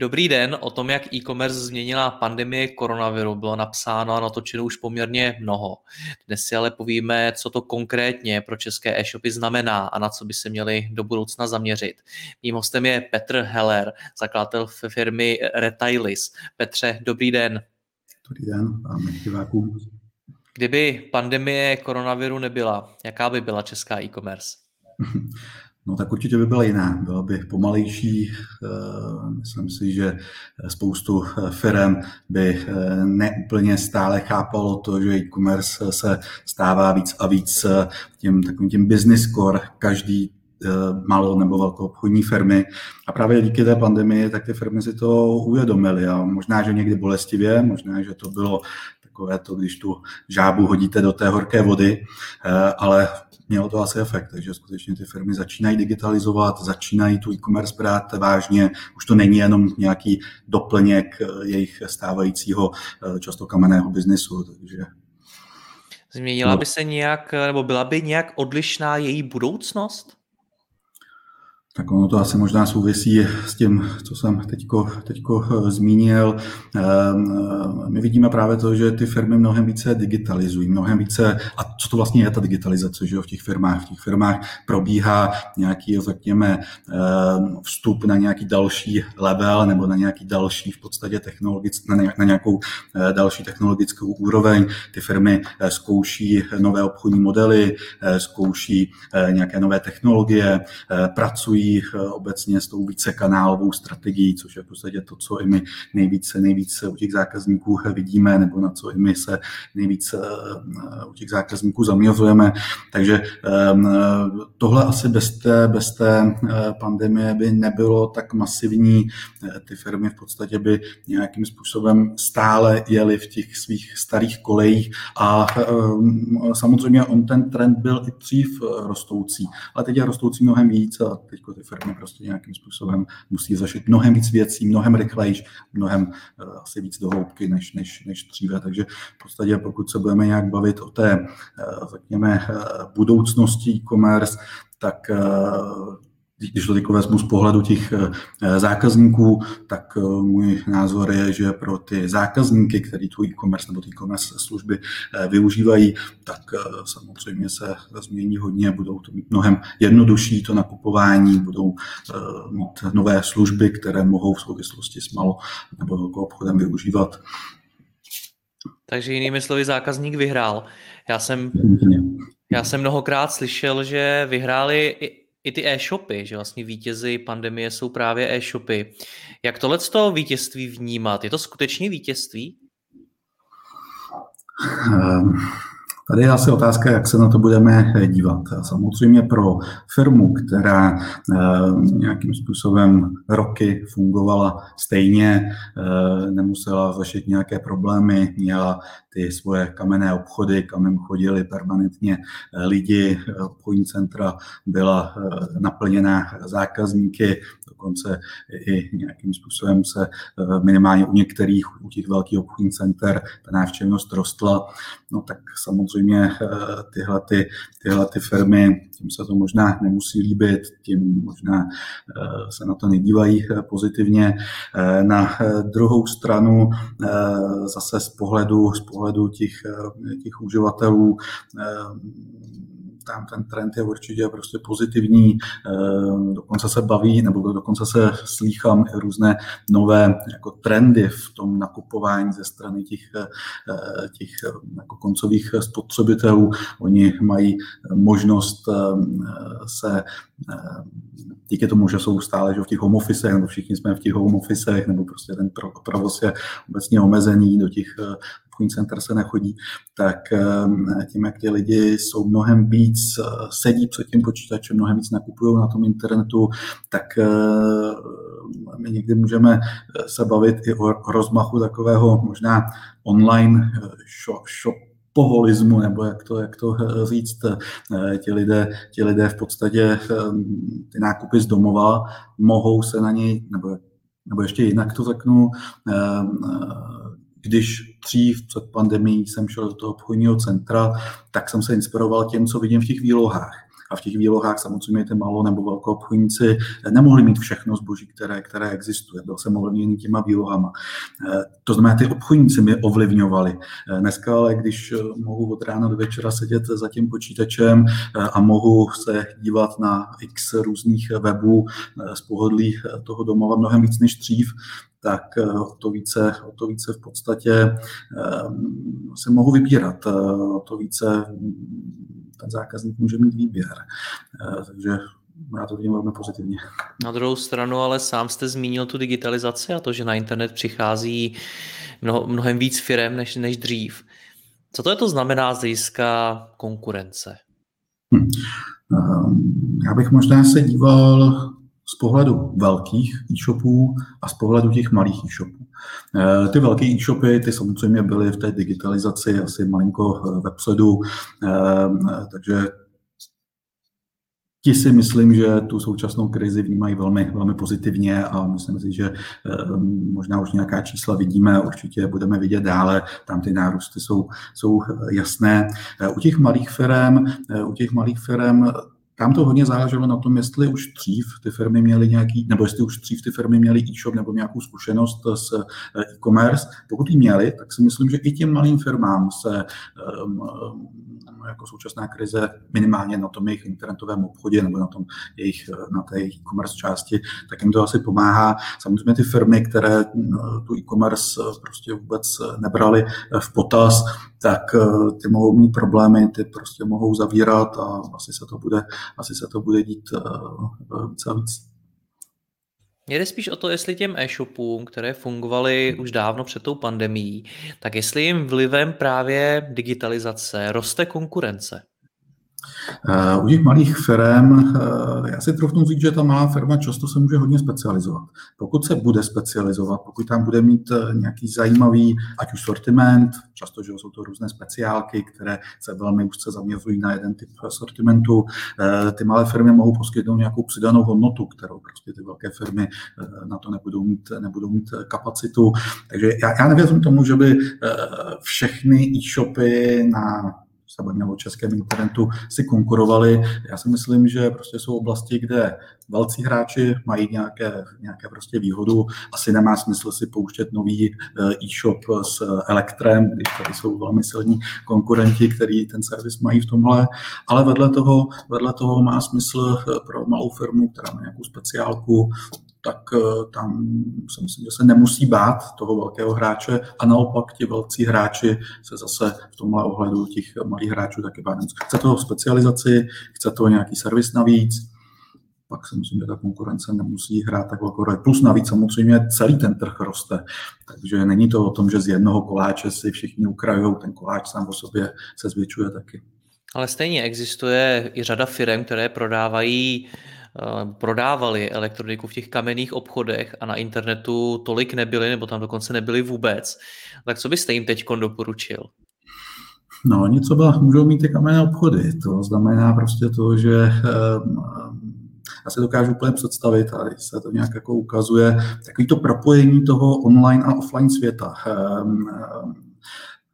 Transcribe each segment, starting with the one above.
Dobrý den, o tom, jak e-commerce změnila pandemie koronaviru, bylo napsáno a natočeno už poměrně mnoho. Dnes si ale povíme, co to konkrétně pro české e-shopy znamená a na co by se měli do budoucna zaměřit. Mým hostem je Petr Heller, zakladatel firmy Retailis. Petře, dobrý den. Dobrý den, diváků. Kdyby pandemie koronaviru nebyla, jaká by byla česká e-commerce? No tak určitě by byla jiná, byla by pomalejší. Eh, myslím si, že spoustu eh, firm by eh, neúplně stále chápalo to, že e-commerce se stává víc a víc tím takovým tím business core. Každý malou nebo velkou obchodní firmy. A právě díky té pandemii, tak ty firmy si to uvědomily. A možná, že někdy bolestivě, možná, že to bylo takové to, když tu žábu hodíte do té horké vody, ale mělo to asi efekt, takže skutečně ty firmy začínají digitalizovat, začínají tu e-commerce brát vážně, už to není jenom nějaký doplněk eh, jejich stávajícího eh, často kamenného biznesu, takže Změnila no. by se nějak, nebo byla by nějak odlišná její budoucnost? Tak ono to asi možná souvisí s tím, co jsem teďko, teďko eh, zmínil. Ehm, eh, my vidíme právě to, že ty firmy mnohem více digitalizují, mnohem více, a co to vlastně je ta digitalizace, že jo, v těch firmách? V těch firmách probíhá nějaký, řekněme, ehm, vstup na nějaký další level nebo na nějaký další v podstatě technologický, na nějakou eh, další technologickou úroveň. Ty firmy zkouší nové obchodní modely, zkouší nějaké nové technologie, pracují Eh, obecně s tou vícekanálovou strategií, což je v podstatě to, co i my nejvíce, nejvíce u těch zákazníků vidíme, nebo na co i my se nejvíce eh, u těch zákazníků zaměřujeme. Takže ehm, tohle asi bez té, bez té eh, pandemie by nebylo tak masivní. Ty firmy v podstatě by nějakým způsobem stále jeli v těch svých starých kolejích a samozřejmě on ten trend byl i dřív rostoucí, ale teď je rostoucí mnohem víc a teď ty firmy prostě nějakým způsobem musí zašit mnohem víc věcí, mnohem rychlejš, mnohem uh, asi víc do hloubky než, než, než dříve. Takže v podstatě, pokud se budeme nějak bavit o té, uh, řekněme, uh, budoucnosti e-commerce, tak když to teď vezmu z pohledu těch eh, zákazníků, tak eh, můj názor je, že pro ty zákazníky, kteří tu e-commerce nebo e-commerce služby eh, využívají, tak samozřejmě se změní hodně, budou to mít mnohem jednodušší to nakupování, budou mít nové služby, které mohou v souvislosti s malou nebo velkou obchodem využívat. Takže jinými slovy zákazník vyhrál. Já jsem, já jsem mnohokrát slyšel, že vyhráli i ty e-shopy, že vlastně vítězi pandemie jsou právě e-shopy. Jak tohle to vítězství vnímat? Je to skutečně vítězství? Um. Tady je asi otázka, jak se na to budeme dívat. Samozřejmě pro firmu, která eh, nějakým způsobem roky fungovala stejně, eh, nemusela řešit nějaké problémy, měla ty svoje kamenné obchody, kam jim chodili permanentně eh, lidi, obchodní centra byla naplněná zákazníky, dokonce i nějakým způsobem se minimálně u některých, u těch velkých obchodních center, ta návštěvnost rostla, no tak samozřejmě eh, tyhle, ty, tyhle ty firmy, tím se to možná nemusí líbit, tím možná eh, se na to nedívají eh, pozitivně. Na druhou stranu zase z pohledu, z pohledu těch, těch uživatelů tam ten trend je určitě prostě pozitivní, dokonce se baví, nebo dokonce se slýchám různé nové jako trendy v tom nakupování ze strany těch, těch jako koncových spotřebitelů. Oni mají možnost se díky tomu, že jsou stále že v těch home officech, nebo všichni jsme v těch home officech, nebo prostě ten provoz je obecně omezený, do těch eh, obchodních center se nechodí, tak eh, tím, jak ti lidi jsou mnohem víc, eh, sedí před tím počítačem, mnohem víc nakupují na tom internetu, tak my někdy můžeme se bavit i o rozmachu takového možná online shop, poholismu, nebo jak to, jak to eh, říct, eh, ti lidé, ti lidé v podstatě eh, ty nákupy z domova mohou se na něj, nebo, nebo ještě jinak to řeknu, když dřív před pandemí jsem šel do toho obchodního centra, tak jsem se inspiroval tím, co vidím v těch výlohách a v těch výlohách samozřejmě ty malo nebo velkou obchodníci nemohli mít všechno zboží, které, které existuje. Byl jsem ovlivněný těma výlohama. Eh, to znamená, ty obchodníci mě ovlivňovali. Eh, dneska ale, když eh, mohu od rána do večera sedět za tím počítačem a mohu se dívat na x různých webů z pohodlí toho domova mnohem víc než dřív, tak o to více, o to více v podstatě se mohu vybírat, o to více ten zákazník může mít výběr. Eh, takže já to vidím velmi pozitivně. Na druhou stranu ale sám jste zmínil tu digitalizaci a to, že na internet přichází mnoho, mnohem víc firm než, než dřív. Co to je to znamená z hlediska konkurence? Hm. Já bych možná se díval z pohledu velkých e-shopů a z pohledu těch malých e-shopů. Eh, ty velké e-shopy, ty samozřejmě byly v té digitalizaci asi malinko eh, vepředu, eh, takže Ti si myslím, že tu současnou krizi vnímají velmi, velmi pozitivně a myslím si, že možná už nějaká čísla vidíme, určitě budeme vidět dále, tam ty nárůsty jsou, jsou jasné. U těch malých firm, u těch malých firm tam to hodně záleželo na tom, jestli už dřív ty firmy měly nějaký, nebo jestli už dřív ty firmy měly e-shop nebo nějakou zkušenost s eh, e-commerce. Pokud ji měly, tak si myslím, že i těm malým firmám se um, jako současná krize minimálně na tom jejich internetovém obchodě nebo na, tom jejich, na té jejich e-commerce části, tak jim to asi pomáhá. Samozřejmě ty firmy, které tu e-commerce prostě vůbec nebrali v potaz, tak ty mohou mít problémy, ty prostě mohou zavírat a asi se to bude, asi se to bude dít víc a víc. Mě jde spíš o to, jestli těm e-shopům, které fungovaly už dávno před tou pandemí, tak jestli jim vlivem právě digitalizace roste konkurence. Eh, u těch malých firm, eh, já si trochu říct, že ta malá firma často se může hodně specializovat. Pokud se bude specializovat, pokud tam bude mít eh, nějaký zajímavý, ať už sortiment, často že jsou to různé speciálky, které se velmi úzce zaměřují na jeden typ sortimentu, ty malé firmy mohou poskytnout nějakou přidanou hodnotu, kterou prostě ty velké firmy na to nebudou mít, nebudou mít kapacitu. Takže já, já nevěřím tomu, že by všechny e-shopy na se bavíme o českém internetu, si konkurovali. Já si myslím, že prostě jsou oblasti, kde velcí hráči mají nějaké, nějaké prostě výhodu. Asi nemá smysl si pouštět nový eh, e-shop s Elektrem, když tady jsou velmi silní konkurenti, který ten servis mají v tomhle. Ale vedle toho, vedle toho má smysl eh, pro malou firmu, která má nějakou speciálku, tak eh, tam si myslím, že se nemusí bát toho velkého hráče a naopak ti velcí hráči se zase v tomhle ohledu těch malých hráčů taky bát. Chce to specializaci, chce to nějaký servis navíc, pak si myslím, že ta konkurence nemusí hrát tak velkou roli. Plus navíc samozřejmě celý ten trh roste, takže není to o tom, že z jednoho koláče si všichni ukrajují, ten koláč sám o sobě se zvětšuje taky. Ale stejně existuje i řada firm, které prodávají Eh, prodávali elektroniku v těch kamenných obchodech a na internetu tolik nebyly, nebo tam dokonce nebyly vůbec. Tak co byste jim teď doporučil? No, něco byla, můžou mít ty kamenné obchody. To znamená prostě to, že um, já se dokážu úplně představit, a se to nějak jako ukazuje, takový to propojení toho online a offline světa. Um, um,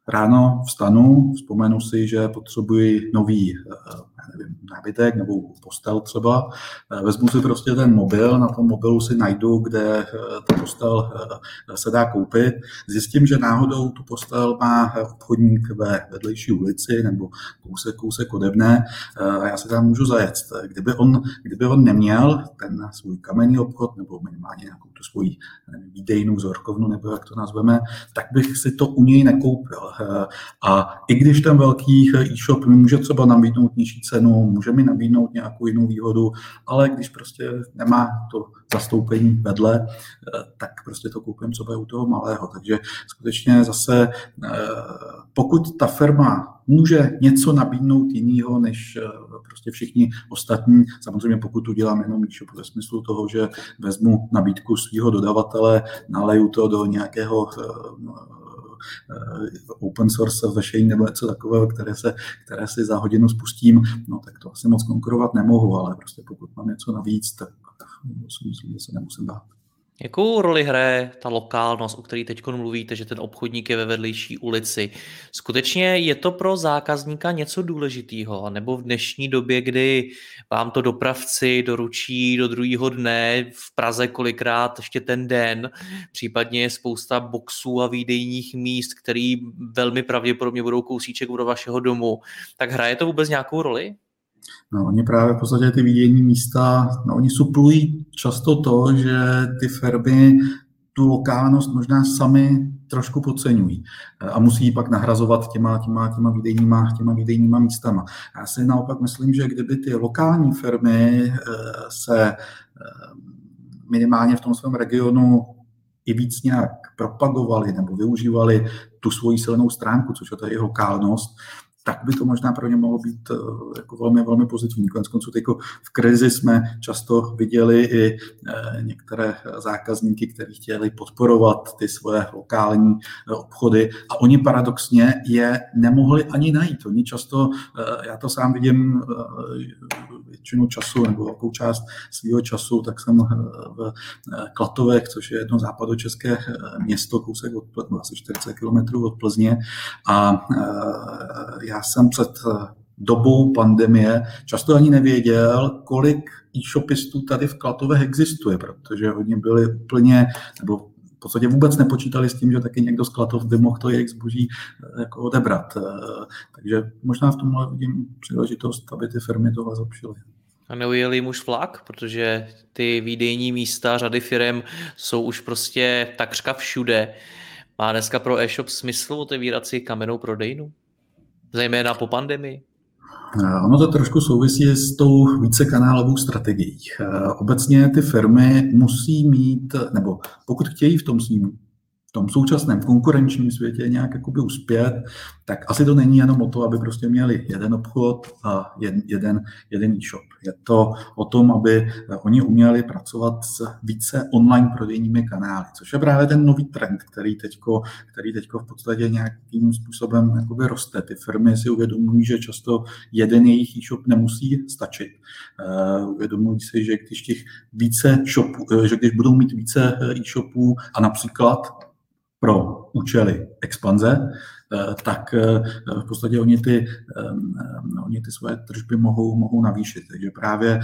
ráno vstanu, vzpomenu si, že potřebuji nový nevím, nábytek nebo postel třeba, vezmu si prostě ten mobil, na tom mobilu si najdu, kde ta postel se dá koupit, zjistím, že náhodou tu postel má obchodník ve vedlejší ulici nebo kousek, kousek ode mne a já se tam můžu zajet. Kdyby on, kdyby on neměl ten svůj kamenný obchod nebo minimálně nějakou tu svoji výdejnou zorkovnu, nebo jak to nazveme, tak bych si to u něj nekoupil. A i když ten velký e-shop může třeba nabídnout nižší cenu, může mi nabídnout nějakou jinou výhodu, ale když prostě nemá to zastoupení vedle, tak prostě to koupím třeba u toho malého. Takže skutečně zase, pokud ta firma může něco nabídnout jiného než prostě všichni ostatní, samozřejmě pokud udělám jenom e-shop ve smyslu toho, že vezmu nabídku svého dodavatele, naleju to do nějakého Eh, open source řešení nebo něco takového, které, se, které si za hodinu spustím, no tak to asi moc konkurovat nemohu, ale prostě pokud mám něco navíc, tak že se nemusím bát. Jakou roli hraje ta lokálnost, o které teď mluvíte, že ten obchodník je ve vedlejší ulici? Skutečně je to pro zákazníka něco důležitého? Nebo v dnešní době, kdy vám to dopravci doručí do druhého dne, v Praze kolikrát ještě ten den, případně je spousta boxů a výdejních míst, který velmi pravděpodobně budou kousíček do vašeho domu, tak hraje to vůbec nějakou roli? No, oni právě v podstatě ty výdění místa, no, oni suplují často to, že ty firmy tu lokálnost možná sami trošku podceňují a musí ji pak nahrazovat těma, těma, těma, výdejníma, těma výdejníma místama. Já si naopak myslím, že kdyby ty lokální firmy eh, se eh, minimálně v tom svém regionu i víc nějak propagovali nebo využívali tu svoji silnou stránku, což je ta jejich lokálnost, tak by to možná pro ně mohlo být eh, jako velmi, velmi pozitivní. Konec konců v krizi jsme často viděli i eh, některé zákazníky, kteří chtěli podporovat ty svoje lokální eh, obchody a oni paradoxně je nemohli ani najít. Oni často, já to sám vidím většinu času nebo velkou část svého času, tak jsem v Klatovech, což je jedno západočeské město, kousek od, asi 40 km od Plzně a já já jsem před eh, dobou pandemie často ani nevěděl, kolik e-shopistů tady v Klatovech existuje, protože oni byli úplně, nebo v podstatě vůbec nepočítali s tím, že taky někdo z Klatov by mohl to jejich zboží eh, jako odebrat. Eh, takže možná v tomhle vidím příležitost, aby ty firmy tohle zlepšily. A neujel jim už vlak, protože ty výdejní místa řady firm jsou už prostě takřka všude. Má dneska pro e-shop smysl otevírat si kamennou prodejnu? Zejména po pandemii? Ono to trošku souvisí s tou vícekanálovou strategií. Obecně ty firmy musí mít, nebo pokud chtějí v tom svým tom současném konkurenčním světě nějak jakoby uspět, tak asi to není jenom o to, aby prostě měli jeden obchod a jeden, jeden e-shop. Je to o tom, aby oni uměli pracovat s více online prodejními kanály, což je právě ten nový trend, který teďko, který teďko v podstatě nějakým způsobem jakoby roste. Ty firmy si uvědomují, že často jeden jejich e-shop nemusí stačit. Uh, uvědomují si, že když těch více shopů, že když budou mít více e-shopů a například pro účely expanze, tak eh, v podstatě oni ty, eh, oni ty svoje tržby mohou, mohou navýšit. Takže právě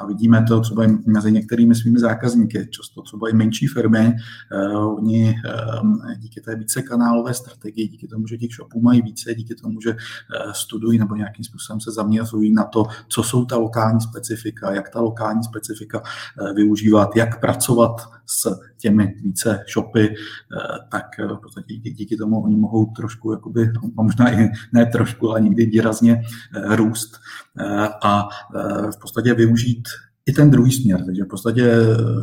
a vidíme to třeba mezi některými svými zákazníky, často třeba i menší firmy, oni díky té více kanálové strategii, díky tomu, že těch shopů mají více, díky tomu, že studují nebo nějakým způsobem se zaměřují na to, co jsou ta lokální specifika, jak ta lokální specifika využívat, jak pracovat s těmi více shopy, tak díky tomu oni mohou trošku, jakoby, a možná i ne trošku, ale někdy výrazně eh, růst eh, a eh, v podstatě využít i ten druhý směr. Takže v podstatě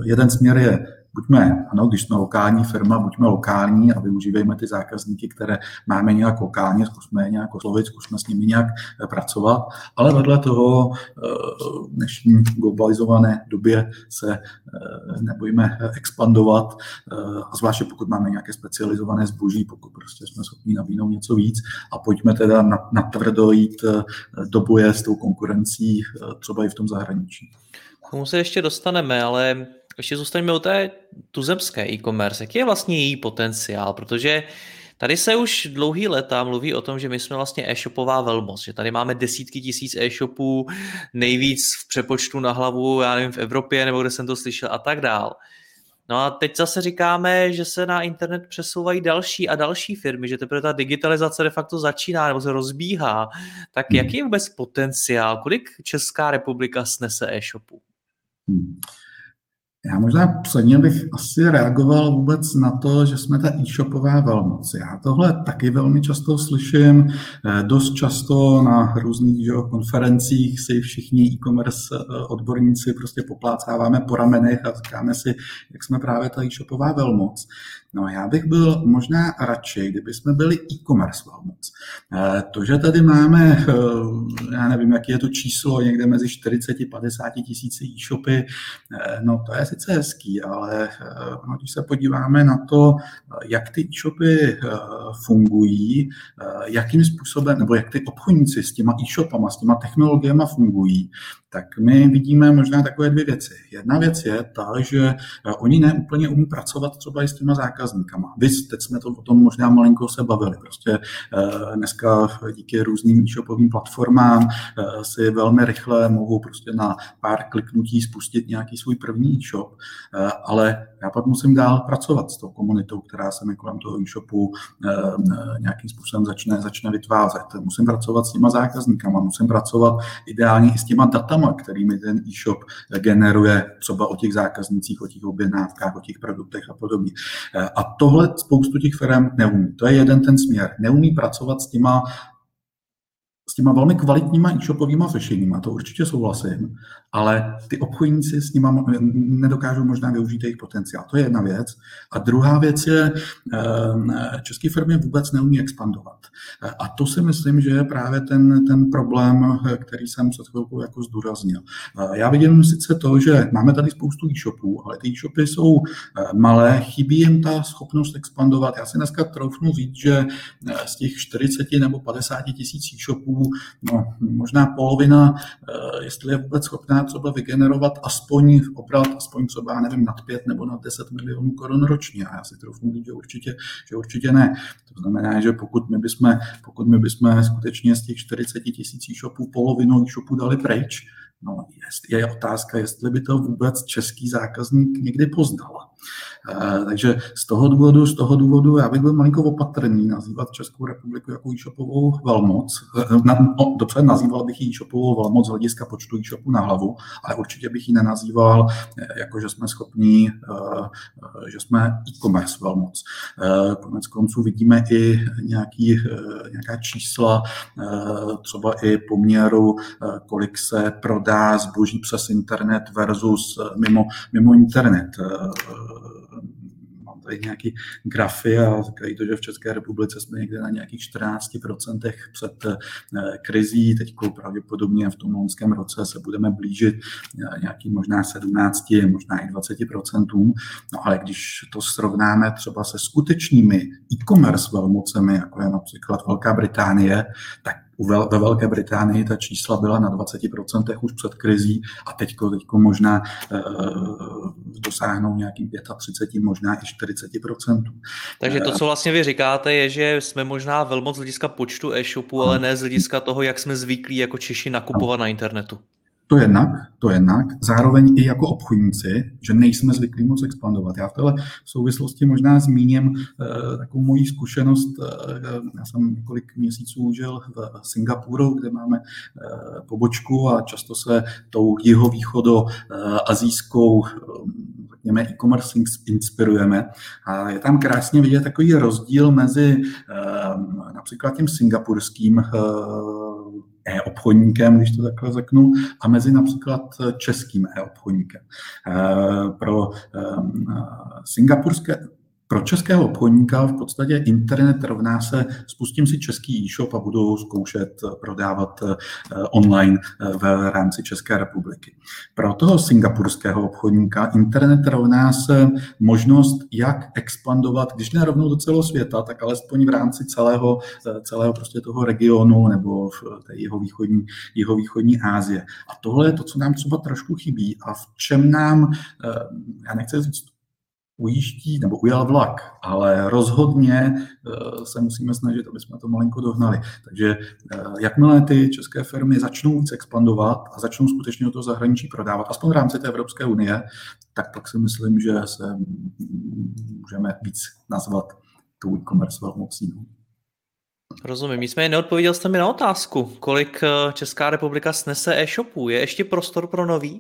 jeden směr je buďme, ano, když jsme lokální firma, buďme lokální a využívejme ty zákazníky, které máme nějak lokálně, zkusme je nějak oslovit, zkusme s nimi nějak eh, pracovat, ale vedle toho eh, v dnešní globalizované době se eh, nebojíme expandovat, a zvláště pokud máme nějaké specializované zboží, pokud prostě jsme schopni nabídnout něco víc a pojďme teda natvrdo jít do boje s tou konkurencí třeba i v tom zahraničí. K tomu se ještě dostaneme, ale ještě zůstaňme u té tuzemské e-commerce. Jaký je vlastně její potenciál? Protože Tady se už dlouhý leta mluví o tom, že my jsme vlastně e-shopová velmoc, že tady máme desítky tisíc e-shopů, nejvíc v přepočtu na hlavu, já nevím, v Evropě, nebo kde jsem to slyšel a tak dál. No a teď zase říkáme, že se na internet přesouvají další a další firmy, že teprve ta digitalizace de facto začíná nebo se rozbíhá. Tak hmm. jaký je vůbec potenciál? Kolik Česká republika snese e-shopu? Hmm. Já možná předně bych asi reagoval vůbec na to, že jsme ta e-shopová velmoc. Já tohle taky velmi často slyším, eh, dost často na různých že, konferencích si všichni e-commerce eh, odborníci prostě poplácáváme po ramenech a říkáme si, jak jsme právě ta e-shopová velmoc. No já bych byl možná radši, kdyby jsme byli e-commerce velmoc. Eh, to, že tady máme, já nevím, jaký je to číslo, někde mezi 40 50 tisíci e-shopy, no to je sice hezký, ale no, když se podíváme na to, jak ty e-shopy eh, fungují, eh, jakým způsobem, nebo jak ty obchodníci s těma e-shopama, s těma technologiemi fungují, tak my vidíme možná takové dvě věci. Jedna věc je ta, že oni neúplně umí pracovat třeba i s těma zákazníkama. Vy, teď jsme to o tom možná malinko se bavili. Prostě dneska díky různým e-shopovým platformám si velmi rychle mohou prostě na pár kliknutí spustit nějaký svůj první e-shop, ale já pak musím dál pracovat s tou komunitou, která se mi kolem toho e-shopu nějakým způsobem začne, začne vytvářet. Musím pracovat s těma zákazníkama, musím pracovat ideálně i s těma datama, kterými ten e-shop generuje třeba o těch zákaznicích, o těch objednávkách, o těch produktech a podobně. A tohle spoustu těch firm neumí. To je jeden ten směr. Neumí pracovat s těma s těma velmi kvalitníma e-shopovýma řešeníma, to určitě souhlasím, ale ty obchodníci s nimi nedokážou možná využít jejich potenciál. To je jedna věc. A druhá věc je, eh, české firmy vůbec neumí expandovat. A to si myslím, že je právě ten, ten problém, který jsem před chvilkou jako zdůraznil. Eh, já vidím sice to, že máme tady spoustu e-shopů, ale ty e-shopy jsou eh, malé, chybí jim ta schopnost expandovat. Já si dneska troufnu říct, že z těch 40 nebo 50 tisíc e-shopů no, možná polovina, jestli je vůbec schopná třeba vygenerovat aspoň obrat, aspoň třeba, nevím, nad 5 nebo nad 10 milionů korun ročně. A já si trochu říct, že určitě, že určitě ne. To znamená, že pokud my bychom, pokud my bychom skutečně z těch 40 tisíc shopů polovinu shopů dali pryč, No, je, je otázka, jestli by to vůbec český zákazník někdy poznal. E, takže z toho důvodu, z toho důvodu já bych byl malinko opatrný nazývat Českou republiku jako e-shopovou velmoc. E, na, no, dobře, nazýval bych ji e-shopovou velmoc z hlediska počtu e-shopů na hlavu, ale určitě bych ji nenazýval e, jako, že jsme schopní, že jsme e-commerce velmoc. Konec konců vidíme i nějaký, nějaká čísla, třeba i poměru, kolik se prodá zboží přes internet versus mimo, mimo internet tady nějaký grafy a říkají to, že v České republice jsme někde na nějakých 14% před eh, krizí, teď pravděpodobně v tom loňském roce se budeme blížit eh, nějakým možná 17, možná i 20%, no ale když to srovnáme třeba se skutečnými e-commerce velmocemi, jako je například Velká Británie, tak ve Velké Británii ta čísla byla na 20% už před krizí a teď teďko možná e, dosáhnou nějakým 35, možná i 40%. Takže to, co vlastně vy říkáte, je, že jsme možná velmoc z hlediska počtu e-shopů, ale ne z hlediska toho, jak jsme zvyklí jako Češi nakupovat na internetu. To jednak, to jednak. Zároveň i jako obchodníci, že nejsme zvyklí moc expandovat. Já v téhle souvislosti možná zmíním uh, takovou moji zkušenost. Uh, já jsem několik měsíců žil v Singapuru, kde máme uh, pobočku a často se tou jihovýchodo uh, azijskou řekněme, e-commerce inspirujeme. A je tam krásně vidět takový rozdíl mezi například tím singapurským e-obchodníkem, když to takhle řeknu, a mezi například českým e-obchodníkem. E, pro e, singapurské pro českého obchodníka v podstatě internet rovná se, spustím si český e-shop a budu zkoušet prodávat eh, online eh, v rámci České republiky. Pro toho singapurského obchodníka internet rovná se možnost, jak expandovat, když ne rovnou do celého světa, tak alespoň v rámci celého, eh, celého prostě toho regionu nebo v té jeho východní, jeho východní Asie. A tohle je to, co nám třeba trošku chybí a v čem nám, já nechci říct ujíždí nebo ujel vlak, ale rozhodně se musíme snažit, aby jsme to malinko dohnali. Takže jakmile ty české firmy začnou víc expandovat a začnou skutečně do toho zahraničí prodávat, aspoň v rámci té Evropské unie, tak pak si myslím, že se můžeme víc nazvat tou e-commerce velmocí. Rozumím. Nicméně neodpověděl jste mi na otázku, kolik eh, Česká republika snese e-shopů. Je ještě prostor pro nový?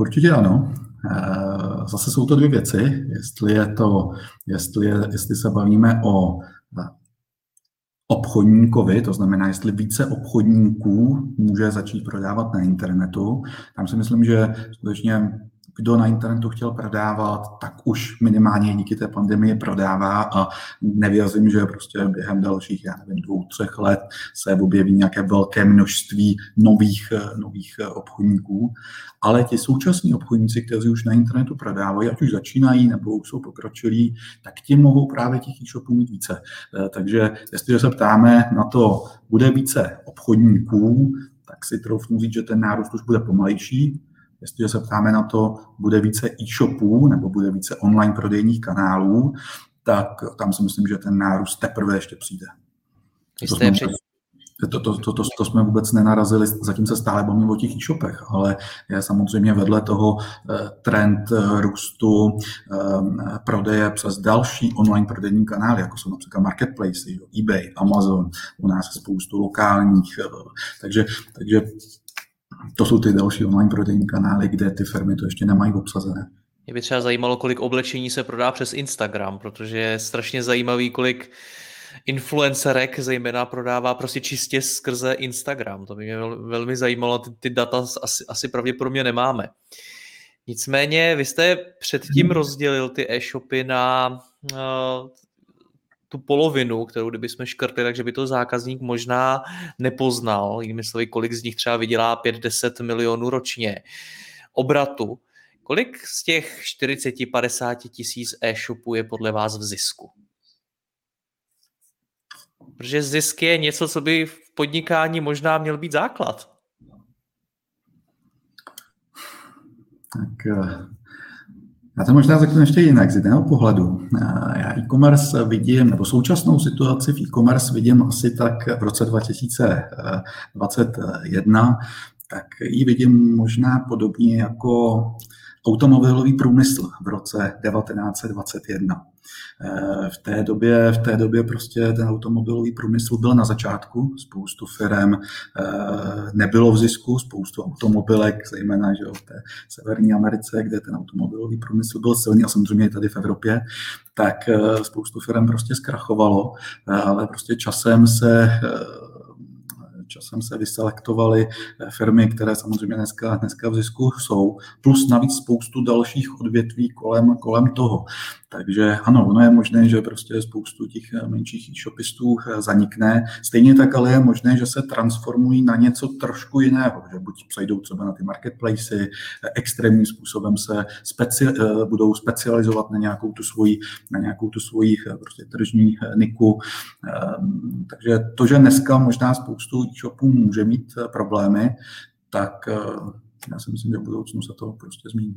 Určitě ano. Eh, zase jsou to dvě věci. Jestli, je to, jestli, je, jestli se bavíme o eh, obchodníkovi, to znamená, jestli více obchodníků může začít prodávat na internetu. Tam si myslím, že skutečně kdo na internetu chtěl prodávat, tak už minimálně díky té pandemii prodává a nevěřím, že prostě během dalších, já nevím, dvou, třech let se objeví nějaké velké množství nových, nových obchodníků. Ale ti současní obchodníci, kteří už na internetu prodávají, ať už začínají nebo už jsou pokročilí, tak ti mohou právě těch e-shopů mít více. Takže jestliže se ptáme na to, bude více obchodníků, tak si troufnu říct, že ten nárůst už bude pomalejší, Jestliže se ptáme na to, bude více e-shopů nebo bude více online prodejních kanálů, tak tam si myslím, že ten nárůst teprve ještě přijde. To jsme, to, to, to, to, to jsme vůbec nenarazili, zatím se stále bavíme o těch e-shopech, ale je samozřejmě vedle toho eh, trend eh, růstu eh, prodeje přes další online prodejní kanály, jako jsou například marketplace, eBay, Amazon, u nás je spoustu lokálních, takže, takže to jsou ty další online prodejní kanály, kde ty firmy to ještě nemají obsazené. Mě by třeba zajímalo, kolik oblečení se prodá přes Instagram, protože je strašně zajímavý, kolik influencerek zejména prodává prostě čistě skrze Instagram. To by mě velmi zajímalo, ty, ty data asi, asi pravděpodobně nemáme. Nicméně vy jste předtím hmm. rozdělil ty e-shopy na uh, tu polovinu, kterou kdybychom škrtli, takže by to zákazník možná nepoznal. Jinými slovy, kolik z nich třeba vydělá 5-10 milionů ročně obratu. Kolik z těch 40-50 tisíc e-shopů je podle vás v zisku? Protože zisk je něco, co by v podnikání možná měl být základ. Tak eh, já to možná řeknu ještě jinak, z jiného pohledu. Já e-commerce vidím, nebo současnou situaci v e-commerce vidím asi tak v roce 2021, tak ji vidím možná podobně jako automobilový průmysl v roce 1921. V té době, v té době prostě ten automobilový průmysl byl na začátku, spoustu firm eh, nebylo v zisku, spoustu automobilek, zejména že v té Severní Americe, kde ten automobilový průmysl byl silný a samozřejmě i tady v Evropě, tak eh, spoustu firm prostě zkrachovalo, eh, ale prostě časem se časem se vyselektovaly eh, firmy, které samozřejmě dneska, dneska v zisku jsou, plus navíc spoustu dalších odvětví kolem, kolem toho. Takže ano, ono je možné, že prostě spoustu těch eh, menších e-shopistů eh, zanikne. Stejně tak ale je možné, že se transformují na něco trošku jiného, že buď přejdou třeba na ty marketplace, extrémním způsobem se speci, budou specializovat na nějakou tu svoji, na nějakou tu svoji prostě tržní niku. Ehm, takže to, že dneska možná spoustu e-shopů může mít problémy, tak já si myslím, že v budoucnu se to prostě změní.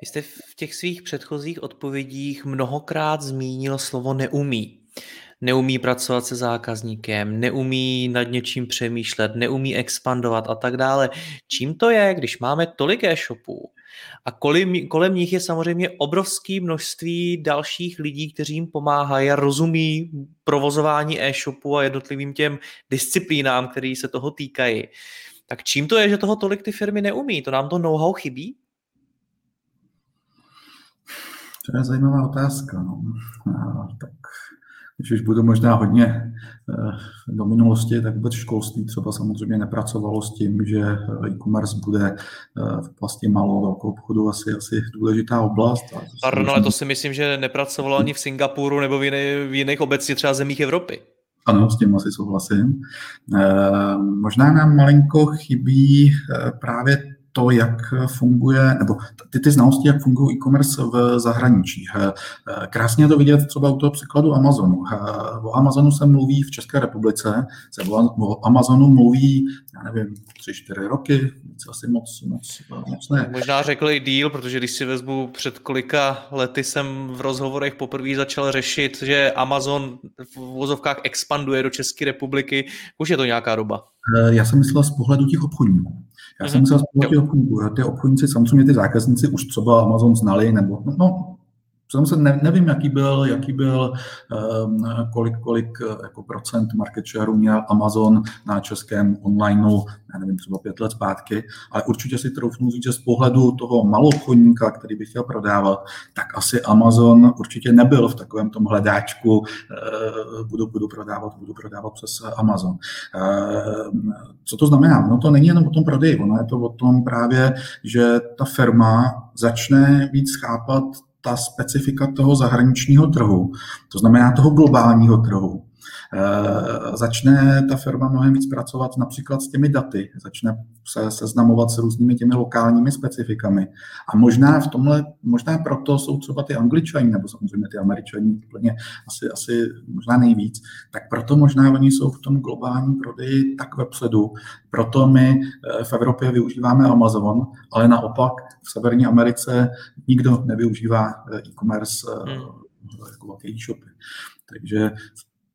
Vy jste v těch svých předchozích odpovědích mnohokrát zmínil slovo neumí. Neumí pracovat se zákazníkem, neumí nad něčím přemýšlet, neumí expandovat a tak dále. Čím to je, když máme tolik e-shopů a kolem, kolem nich je samozřejmě obrovské množství dalších lidí, kteří jim pomáhají a rozumí provozování e-shopu a jednotlivým těm disciplínám, které se toho týkají. Tak čím to je, že toho tolik ty firmy neumí? To nám to know-how chybí? To je zajímavá otázka. No. A, tak když už budu možná hodně eh, do minulosti, tak vůbec školství třeba samozřejmě nepracovalo s tím, že e-commerce bude eh, v oblasti malou velkou obchodu asi, asi důležitá oblast. Pardon, ale to si myslím, že nepracovalo ani v Singapuru nebo v, jiný, v jiných obecně třeba zemích Evropy. Ano, s tím asi souhlasím. E, možná nám malinko chybí právě to, jak funguje, nebo ty, ty znalosti, jak fungují e-commerce v zahraničí. Krásně je to vidět třeba u toho příkladu Amazonu. O Amazonu se mluví v České republice, se o Amazonu mluví, já nevím, tři, čtyři roky, víc asi moc, moc, moc ne. Možná řekl i díl, protože když si vezmu před kolika lety jsem v rozhovorech poprvé začal řešit, že Amazon v vozovkách expanduje do České republiky. Už je to nějaká doba. Já jsem myslel z pohledu těch obchodníků. Já jsem z pohledu těch obchodníků. Ty obchodníci, samozřejmě ty zákazníci už třeba Amazon znali, nebo no, se ne, nevím, jaký byl, jaký byl um, kolik, kolik jako procent market share měl Amazon na českém onlineu, já nevím, třeba pět let zpátky, ale určitě si troufnu říct, že z pohledu toho malou obchodníka, který by chtěl prodávat, tak asi Amazon určitě nebyl v takovém tom hledáčku, uh, budu, budu prodávat, budu prodávat přes Amazon. Uh, co to znamená? No to není jenom o tom prodeji, ono je to o tom právě, že ta firma začne víc chápat ta specifika toho zahraničního trhu, to znamená toho globálního trhu, Eh, začne ta firma mnohem víc pracovat například s těmi daty, začne se seznamovat s různými těmi lokálními specifikami. A možná v tomhle, možná proto jsou třeba ty angličani, nebo samozřejmě ty američani úplně asi, asi možná nejvíc, tak proto možná oni jsou v tom globálním prodeji tak vepředu. Proto my eh, v Evropě využíváme Amazon, ale naopak v Severní Americe nikdo nevyužívá eh, e-commerce hmm. jako velké e-shopy. Takže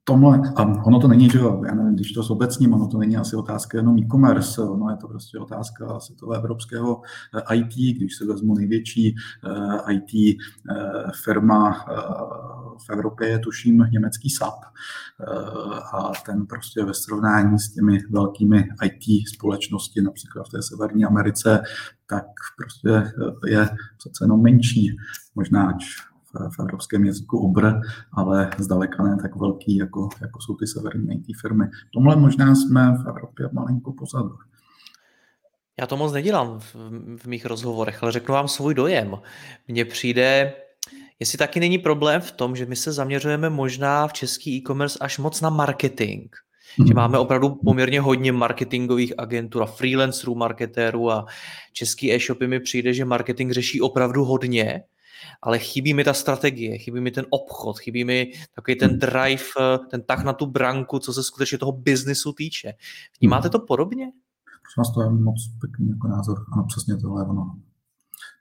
tomhle, a ono to není, že jo, já nevím, když to obecním, ono to není asi otázka jenom e-commerce, ono je to prostě otázka světového evropského eh, IT, když se vezmu největší eh, IT eh, firma v Evropě je tuším německý SAP a ten prostě ve srovnání s těmi velkými IT společnosti, například v té Severní Americe, tak prostě je přece jenom menší, možná ač v evropském jazyku obr, ale zdaleka ne tak velký, jako, jako jsou ty severní IT firmy. V tomhle možná jsme v Evropě malinko pozadu. Já to moc nedělám v, v mých rozhovorech, ale řeknu vám svůj dojem. Mně přijde, jestli taky není problém v tom, že my se zaměřujeme možná v český e-commerce až moc na marketing. Že máme opravdu poměrně hodně marketingových agentur a freelancerů, marketérů a český e-shopy mi přijde, že marketing řeší opravdu hodně ale chybí mi ta strategie, chybí mi ten obchod, chybí mi takový ten hmm. drive, eh, ten tak na tu branku, co se skutečně toho biznisu týče. Vnímáte hmm. to podobně? Prosím to je moc pěkný jako názor. Ano, přesně tohle je ono.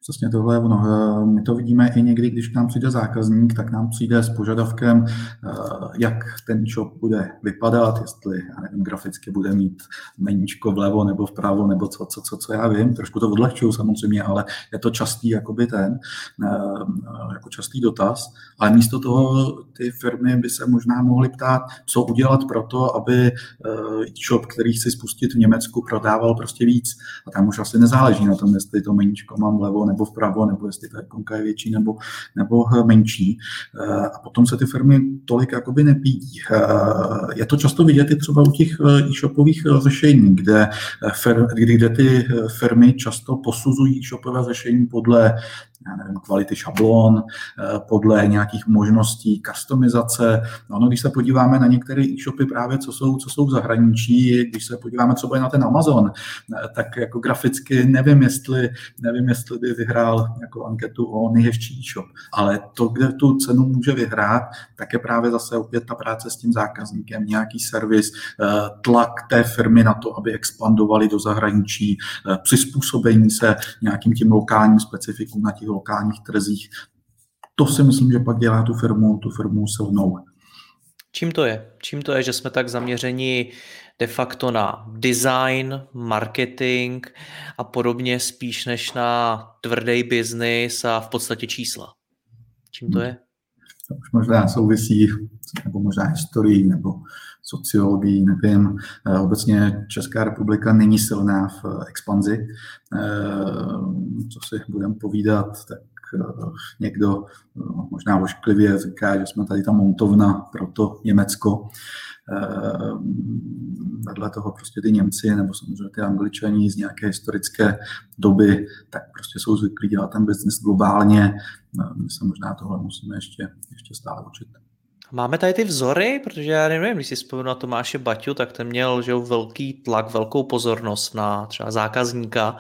Přesně tohle je ono. Eh, my to vidíme i někdy, když k nám přijde zákazník, tak nám přijde s požadavkem, eh, jak ten shop bude vypadat, jestli, já nevím, graficky bude mít meníčko vlevo nebo vpravo, nebo co, co, co, co já vím. Trošku to odlehčuju samozřejmě, ale je to častý jakoby ten, eh, jako častý dotaz. Ale místo toho ty firmy by se možná mohly ptát, co udělat pro to, aby shop, který chci spustit v Německu, prodával prostě víc. A tam už asi nezáleží na tom, jestli to meníčko mám vlevo nebo vpravo, nebo jestli ta ikonka je větší nebo, nebo eh, menší. Eh, a potom se ty firmy tolik jakoby nepídí. Eh, je to často vidět i třeba u těch e-shopových řešení, kde, kde ty firmy často posuzují e-shopové řešení podle já nevím, kvality šablon, eh, podle nějakých možností customizace. No, no, když se podíváme na některé e-shopy právě, co jsou, co jsou v zahraničí, když se podíváme třeba na ten Amazon, eh, tak jako graficky nevím, jestli, nevím, jestli by vyhrál jako anketu o nejhezčí e-shop, ale to, kde tu cenu může vyhrát, tak je právě zase opět ta práce s tím zákazníkem, nějaký servis, eh, tlak té firmy na to, aby expandovali do zahraničí, přizpůsobení se nějakým tím lokálním specifikům na těch lokálních trzích. To si myslím, že pak dělá tu firmu, tu firmu silnou. Čím to je? Čím to je, že jsme tak zaměřeni de facto na design, marketing a podobně spíš než na tvrdý biznis a v podstatě čísla? Čím to je? To už možná souvisí, nebo možná historií, nebo sociologii, nevím. Eh, obecně Česká republika není silná v expanzi. Eh, co si budeme povídat, tak eh, někdo možná ošklivě říká, že jsme tady ta montovna pro to Německo. Vedle toho prostě ty Němci nebo samozřejmě ty Angličani z nějaké historické doby, tak prostě jsou zvyklí dělat ten biznis globálně. My se možná tohle musíme ještě, ještě stále učit. Máme tady ty vzory, protože já nevím, když si vzpomínám na Tomáše Baťu, tak ten měl že velký tlak, velkou pozornost na třeba zákazníka,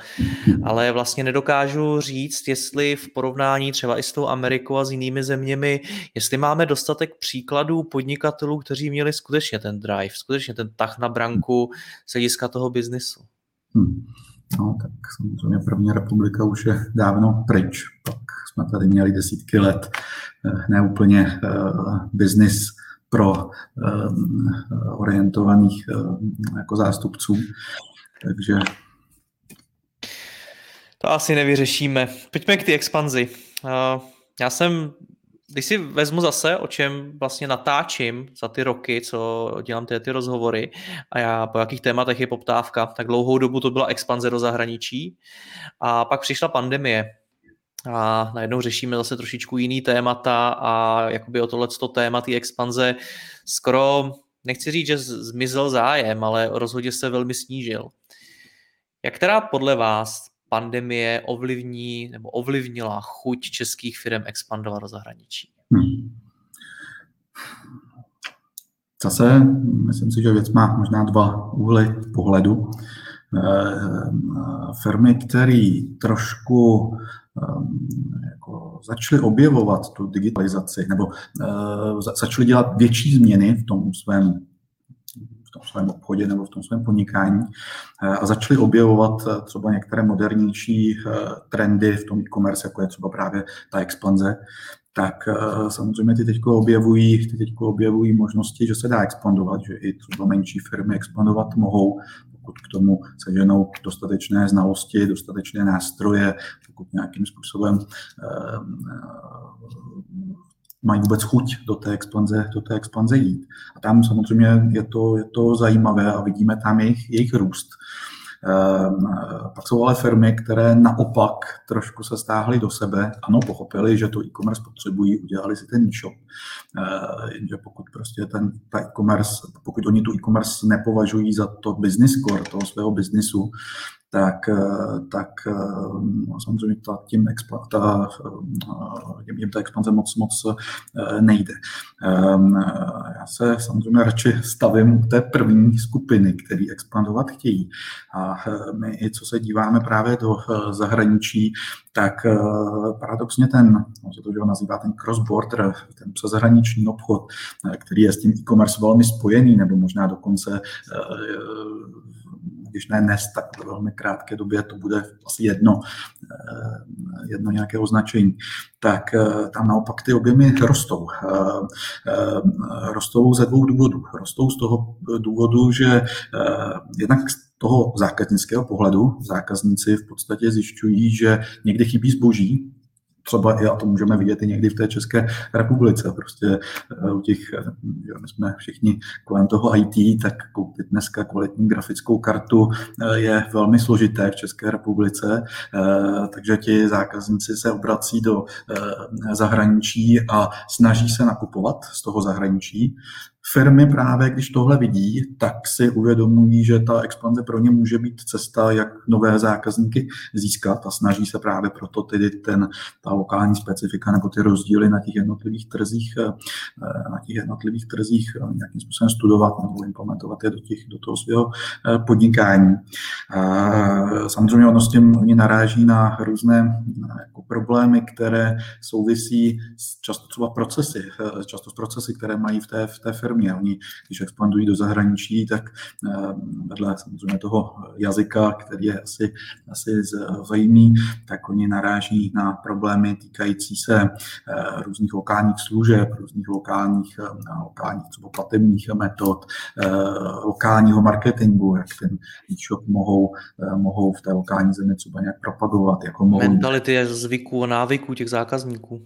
ale vlastně nedokážu říct, jestli v porovnání třeba i s tou Amerikou a s jinými zeměmi, jestli máme dostatek příkladů podnikatelů, kteří měli skutečně ten drive, skutečně ten tah na branku z hlediska toho biznisu. Hmm. No, tak samozřejmě první republika už je dávno pryč. Pak jsme tady měli desítky let eh, neúplně uh, business pro uh, orientovaných jako zástupců. Takže to asi nevyřešíme. Pojďme k té expanzi. Já jsem když si vezmu zase, o čem vlastně natáčím za ty roky, co dělám ty, ty rozhovory a já po jakých tématech je poptávka, tak dlouhou dobu to byla expanze do zahraničí a pak přišla pandemie a najednou řešíme zase trošičku jiný témata a jakoby o tohleto téma, ty expanze skoro, nechci říct, že zmizel zájem, ale rozhodně se velmi snížil. Jak teda podle vás pandemie ovlivní nebo ovlivnila chuť českých firm expandovat do zahraničí? Hmm. Zase, myslím si, že věc má možná dva úhly pohledu. Eh, firmy, které trošku eh, jako začaly objevovat tu digitalizaci nebo eh, začaly dělat větší změny v tom svém v tom svém obchodě nebo v tom svém podnikání eh, a začali objevovat eh, třeba některé modernější eh, trendy v tom e-commerce, jako je třeba právě ta expanze, tak samozřejmě ty teď objevují, ty objevují možnosti, že se dá expandovat, že i třeba menší firmy expandovat mohou, pokud k tomu seženou dostatečné znalosti, dostatečné nástroje, pokud nějakým způsobem mají vůbec chuť do té expanze, do té expanze jít. A tam samozřejmě je to, je to zajímavé a vidíme tam jejich, jejich růst. Ehm, pak jsou ale firmy, které naopak trošku se stáhly do sebe. Ano, pochopili, že to e-commerce potřebují, udělali si ten e-shop. Ehm, jenže pokud prostě ten ta e-commerce, pokud oni tu e-commerce nepovažují za to business core toho svého biznisu, tak, eh, tak eh, samozřejmě ta, tím expla, ta, tím, tím ta expanze moc, moc eh, nejde. Ehm, já se samozřejmě radši stavím u té první skupiny, které expandovat chtějí. A my, i co se díváme právě do zahraničí, tak paradoxně ten, se to nazývá ten cross-border, ten přeshraniční obchod, který je s tím e-commerce velmi spojený, nebo možná dokonce když ne dnes, tak v velmi krátké době to bude asi jedno, eh, jedno nějaké označení, tak eh, tam naopak ty objemy rostou. Eh, rostou ze dvou důvodů. Rostou z toho důvodu, že jednak z toho zákaznického pohledu zákazníci v podstatě zjišťují, že někdy chybí zboží, třeba i, a to můžeme vidět i někdy v té České republice, prostě eh, u těch, eh, my jsme všichni kolem toho IT, tak koupit dneska kvalitní grafickou kartu eh, je velmi složité v České republice, takže ti zákazníci se obrací do zahraničí a snaží se nakupovat z toho zahraničí, Firmy právě, když tohle vidí, tak si uvědomují, že ta expanze pro ně může být cesta, jak nové zákazníky získat a snaží se právě proto tedy ten, ta lokální specifika nebo ty rozdíly na těch jednotlivých trzích, eh, na těch jednotlivých trzích eh, nějakým způsobem studovat nebo implementovat je do, těch, do toho svého eh, podnikání. Samozřejmě ono s tím oni naráží na různé jako problémy, které souvisí s často třeba procesy, často s procesy, které mají v té, v té firmě firmě. Oni, když expandují do zahraničí, tak eh, vedle samozřejmě toho jazyka, který je asi, asi zajímavý, tak oni naráží na problémy týkající se eh, různých lokálních služeb, různých lokálních, eh, lokálních třeba platebních metod, lokálního marketingu, jak ten e-shop mohou, mohou v té lokální zemi třeba nějak propagovat. Jako mohou... Mentality zvyků a návyků těch zákazníků.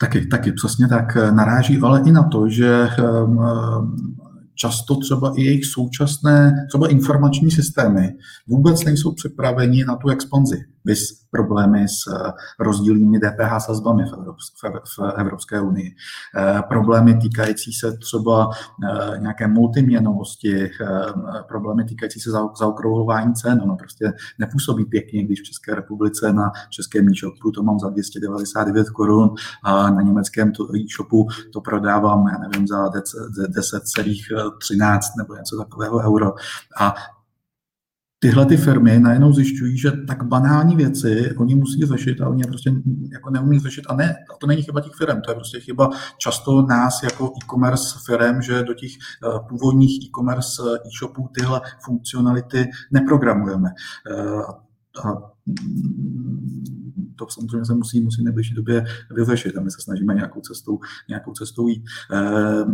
Taky, taky, přesně tak. Naráží ale i na to, že ehm, často třeba i jejich současné třeba informační systémy vůbec nejsou připraveni na tu expanzi Vys problémy s rozdílnými DPH sazbami v, Evropské, v Evropské unii. Problémy týkající se třeba nějaké multiměnovosti, problémy týkající se zaokrouhlování cen. Ono prostě nepůsobí pěkně, když v České republice na českém e-shopu to mám za 299 korun a na německém e-shopu to prodávám, já nevím, za 10,13 nebo něco takového euro. A tyhle ty firmy najednou zjišťují, že tak banální věci oni musí řešit a oni prostě jako neumí řešit. A ne, a to není chyba těch firm, to je prostě chyba často nás jako e-commerce firm, že do těch eh, původních e-commerce eh, e-shopů tyhle funkcionality neprogramujeme. Eh, a to samozřejmě se musí, musí nejbližší době vyřešit a my se snažíme nějakou cestou, nějakou cestou jít. Eh,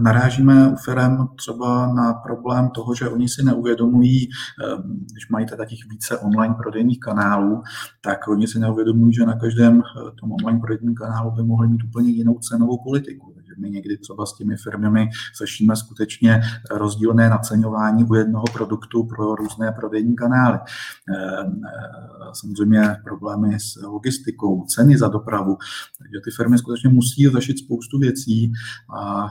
narážíme u firm třeba na problém toho, že oni si neuvědomují, eh, když mají teda těch více online prodejních kanálů, tak oni si neuvědomují, že na každém eh, tom online prodejním kanálu by mohli mít úplně jinou cenovou politiku. My někdy třeba s těmi firmami řešíme skutečně rozdílné naceňování u jednoho produktu pro různé prodejní kanály. Samozřejmě problémy s logistikou, ceny za dopravu. Takže ty firmy skutečně musí řešit spoustu věcí a e,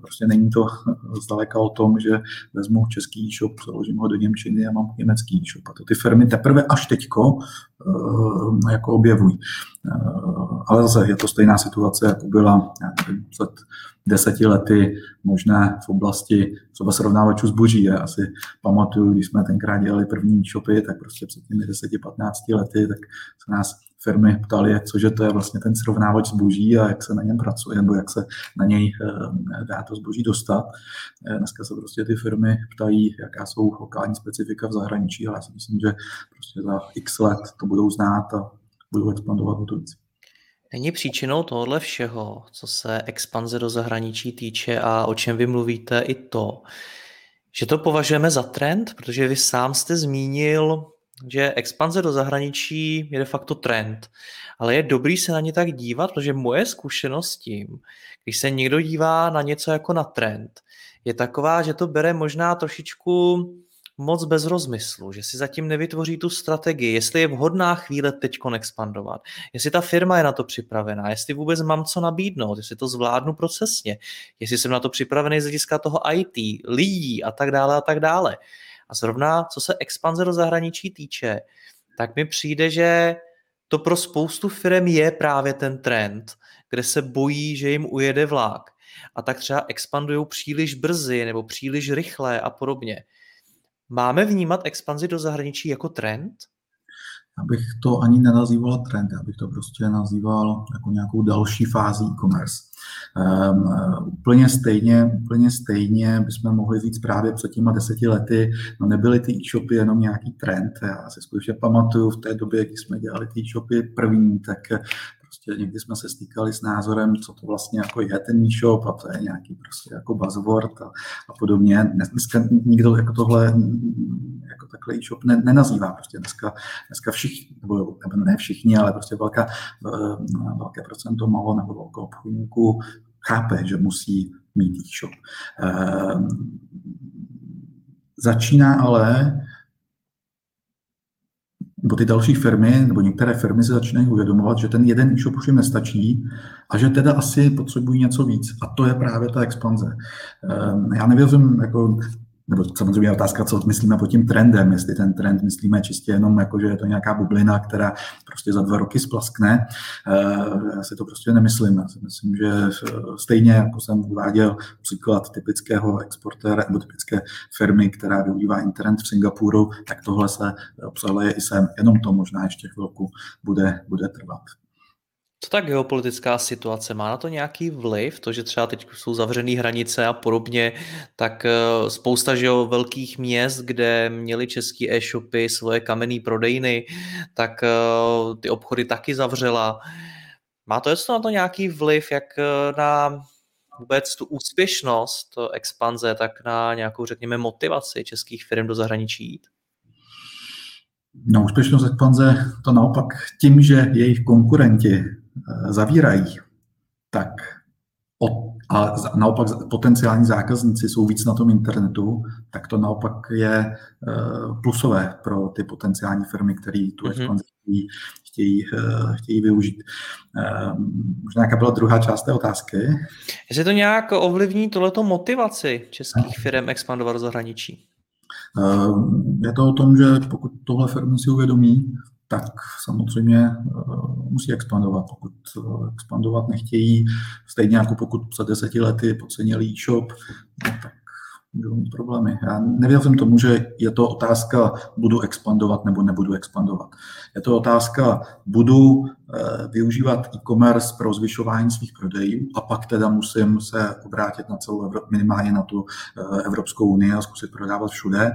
prostě není to zdaleka o tom, že vezmu český e-shop, založím ho do Němčiny a mám německý e-shop. A to ty firmy teprve až teďko jako objevují. E, ale zase je to stejná situace, jako byla nevím, před deseti lety možná v oblasti třeba srovnávačů zboží. Já asi pamatuju, když jsme tenkrát dělali první shopy, tak prostě před těmi 10-15 lety, tak se nás firmy ptali, cože to je vlastně ten srovnávač zboží a jak se na něm pracuje, nebo jak se na něj eh, dá to zboží dostat. Eh, dneska se prostě ty firmy ptají, jaká jsou lokální specifika v zahraničí, ale já si myslím, že prostě za x let to budou znát a budou expandovat o to víc. Není příčinou tohohle všeho, co se expanze do zahraničí týče a o čem vy mluvíte, i to, že to považujeme za trend, protože vy sám jste zmínil že expanze do zahraničí je de facto trend, ale je dobrý se na ně tak dívat, protože moje zkušenost tím, když se někdo dívá na něco jako na trend, je taková, že to bere možná trošičku moc bez rozmyslu, že si zatím nevytvoří tu strategii, jestli je vhodná chvíle teď expandovat, jestli ta firma je na to připravená, jestli vůbec mám co nabídnout, jestli to zvládnu procesně, jestli jsem na to připravený z hlediska toho IT, lidí a tak dále a tak dále. A zrovna co se expanze do zahraničí týče, tak mi přijde, že to pro spoustu firm je právě ten trend, kde se bojí, že jim ujede vlak. A tak třeba expandují příliš brzy nebo příliš rychle a podobně. Máme vnímat expanzi do zahraničí jako trend? abych to ani nenazýval trend, abych to prostě nazýval jako nějakou další fázi e-commerce. Um, úplně stejně, úplně stejně bychom mohli říct právě před těma deseti lety, no nebyly ty e-shopy jenom nějaký trend. Já si skutečně pamatuju v té době, kdy jsme dělali ty e-shopy první, tak prostě někdy jsme se stýkali s názorem, co to vlastně jako je ten e-shop a to je nějaký prostě jako buzzword a, a podobně. Dneska nikdo jako tohle jako takhle e-shop ne, nenazývá. Prostě dneska, dneska všichni, nebo, nebo ne všichni, ale prostě velká, eh, velké procento malo nebo velkou obchodníků chápe, že musí mít e-shop. Ehm, začíná ale nebo ty další firmy, nebo některé firmy se začínají uvědomovat, že ten jeden e-shop už jim nestačí a že teda asi potřebují něco víc. A to je právě ta expanze. Ehm, já nevěřím, jako nebo samozřejmě je otázka, co myslíme pod tím trendem, jestli ten trend myslíme čistě jenom jako, že je to nějaká bublina, která prostě za dva roky splaskne. Eh, já si to prostě nemyslím. Já si myslím, že stejně jako jsem uváděl příklad typického exportéra nebo typické firmy, která využívá internet v Singapuru, tak tohle se obsahuje i sem. Jenom to možná ještě chvilku bude, bude trvat. Co ta geopolitická situace? Má na to nějaký vliv? To, že třeba teď jsou zavřené hranice a podobně, tak eh, spousta že jo, velkých měst, kde měli český e-shopy svoje kamenné prodejny, tak eh, ty obchody taky zavřela. Má to na to nějaký vliv, jak eh, na vůbec tu úspěšnost expanze, tak na nějakou, řekněme, motivaci českých firm do zahraničí jít? No, úspěšnost expanze to naopak tím, že jejich konkurenti Eh, zavírají, tak o, a naopak potenciální zákazníci jsou víc na tom internetu, tak to naopak je eh, plusové pro ty potenciální firmy, které tu mhm. expanzi chtějí, chtějí, chtějí využít. Možná jaká byla druhá část té otázky? Jestli to nějak ovlivní tohleto motivaci českých firm expandovat do zahraničí? Je to o tom, že pokud tohle firmy si uvědomí, tak samozřejmě musí expandovat. Pokud expandovat nechtějí, stejně jako pokud před deseti lety podcenili e-shop, no tak budou mít problémy. Já nevěřím tomu, že je to otázka, budu expandovat nebo nebudu expandovat. Je to otázka, budu eh, využívat e-commerce pro zvyšování svých prodejů a pak teda musím se obrátit na celou Evropu, minimálně na tu eh, Evropskou unii a zkusit prodávat všude,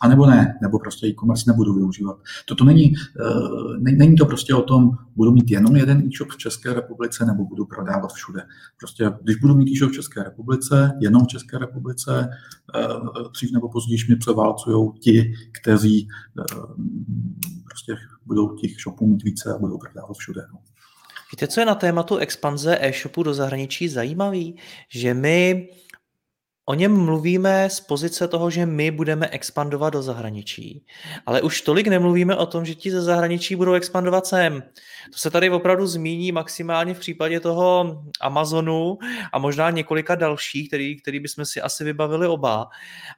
a nebo ne, nebo prostě e-commerce nebudu využívat. Toto není, eh, není to prostě o tom, budu mít jenom jeden e-shop v České republice nebo budu prodávat všude. Prostě když budu mít e-shop v České republice, jenom v České republice, eh, dřív nebo později mě převálcují ti, kteří eh, prostě budou těch shopů mít více a budou prodávat všude. No. Víte, co je na tématu expanze e-shopu do zahraničí zajímavý? Že my O něm mluvíme z pozice toho, že my budeme expandovat do zahraničí, ale už tolik nemluvíme o tom, že ti ze zahraničí budou expandovat sem. To se tady opravdu zmíní maximálně v případě toho Amazonu a možná několika dalších, který, který bychom si asi vybavili oba,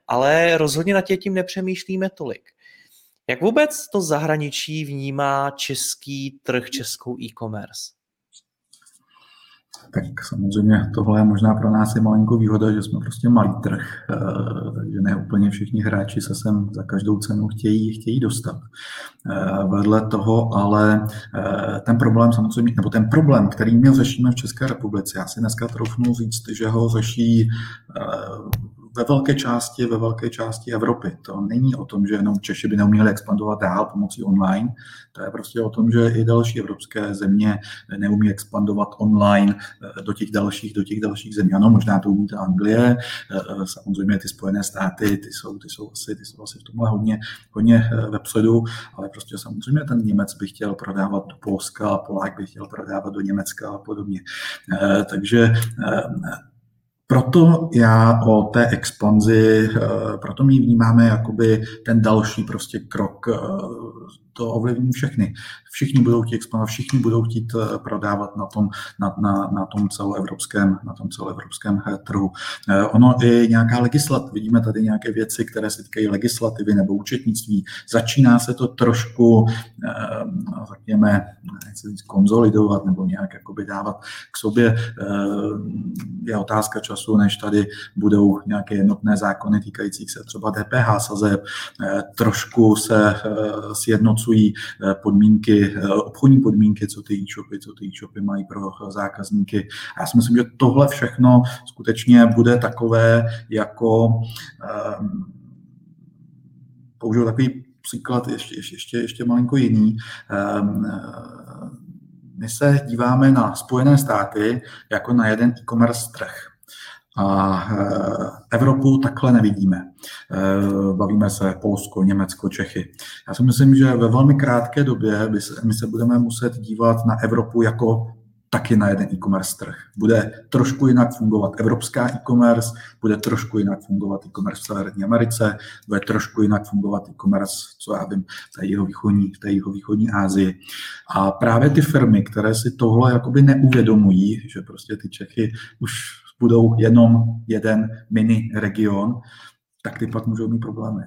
ale rozhodně na tě tím nepřemýšlíme tolik. Jak vůbec to zahraničí vnímá český trh, českou e-commerce? tak samozřejmě tohle je možná pro nás je malinkou výhoda, že jsme prostě malý trh, eh, takže ne úplně všichni hráči se sem za každou cenu chtějí, chtějí dostat. Eh, vedle toho ale eh, ten problém samozřejmě, nebo ten problém, který my řešíme v České republice, já si dneska troufnu říct, že ho řeší ve velké části, ve velké části Evropy. To není o tom, že jenom Češi by neuměli expandovat dál pomocí online. To je prostě o tom, že i další evropské země neumí expandovat online eh, do těch dalších, do těch dalších zemí. Ano, možná to umí ta Anglie, eh, samozřejmě ty Spojené státy, ty jsou, ty jsou asi, ty jsou asi v tomhle hodně, hodně eh, vepředu, ale prostě samozřejmě ten Němec by chtěl prodávat do Polska, Polák by chtěl prodávat do Německa a podobně. Takže proto já o té expanzi, eh, proto my vnímáme jakoby ten další prostě krok eh, to ovlivní všechny. Všichni budou chtít expandovat, všichni budou chtít eh, prodávat na tom, na, na, na tom celoevropském, na tom celoevropském trhu. Ono i nějaká legislativa, vidíme tady nějaké věci, které se týkají legislativy nebo účetnictví. Začíná se to trošku, řekněme, nechci říct, konzolidovat nebo nějak jakoby dávat k sobě. Je otázka času, než tady budou nějaké jednotné zákony týkající se třeba DPH sazeb, trošku se sjednocují eh, podmínky, eh, obchodní podmínky, co ty e-shopy, co ty e-shopy mají pro eh, zákazníky. A já si myslím, že tohle všechno skutečně bude takové jako použiju takový příklad ještě, ještě, ještě malinko jiný. Um, my se díváme na Spojené státy jako na jeden e-commerce trh. A eh, Evropu takhle nevidíme. Eh, bavíme se Polsko, Německo, Čechy. Já si myslím, že ve velmi krátké době my se budeme muset dívat na Evropu jako taky na jeden e-commerce trh. Bude trošku jinak fungovat evropská e-commerce, bude trošku jinak fungovat e-commerce v Severní Americe, bude trošku jinak fungovat e-commerce, co já vím, v té jihovýchodní, v té jihovýchodní Asii. A právě ty firmy, které si tohle jakoby neuvědomují, že prostě ty Čechy už budou jenom jeden mini region, tak ty pak můžou mít problémy.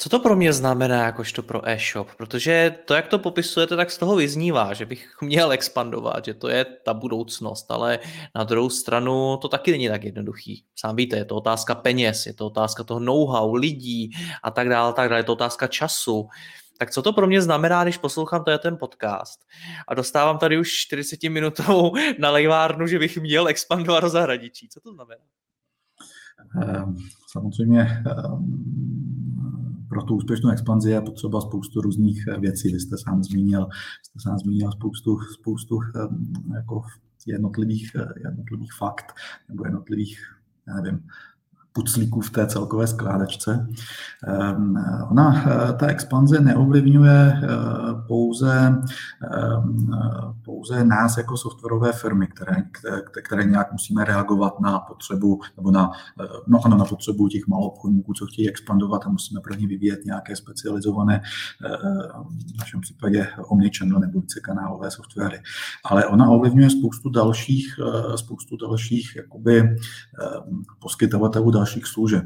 Co to pro mě znamená jakožto pro e-shop? Protože to, jak to popisujete, tak z toho vyznívá, že bych měl expandovat, že to je ta budoucnost, ale na druhou stranu to taky není tak jednoduchý. Sám víte, je to otázka peněz, je to otázka toho know-how, lidí a tak dále, tak dále, je to otázka času. Tak co to pro mě znamená, když poslouchám tady ten podcast a dostávám tady už 40 minutovou na lejvárnu, že bych měl expandovat do zahraničí? Co to znamená? Ehm, samozřejmě ehm, pro tu úspěšnou expanzi je potřeba spoustu různých eh, věcí. Vy jste sám zmínil, jste sám zmínil spoustu, spoustu ehm, jako jednotlivých, eh, jednotlivých fakt nebo jednotlivých, já nevím, puclíků v té celkové skládačce. Ehm, ona, eh, ta expanze neovlivňuje eh, pouze, ehm, pouze nás jako softwarové firmy, které, které, nějak musíme reagovat na potřebu, nebo na, eh, no ano, na potřebu těch malou obchodníků, co chtějí expandovat a musíme pro ně vyvíjet nějaké specializované, v našem případě omnichannel nebo vícekanálové softwary. Ale ona ovlivňuje spoustu dalších, spoustu dalších jakoby, poskytovatelů dalších služeb.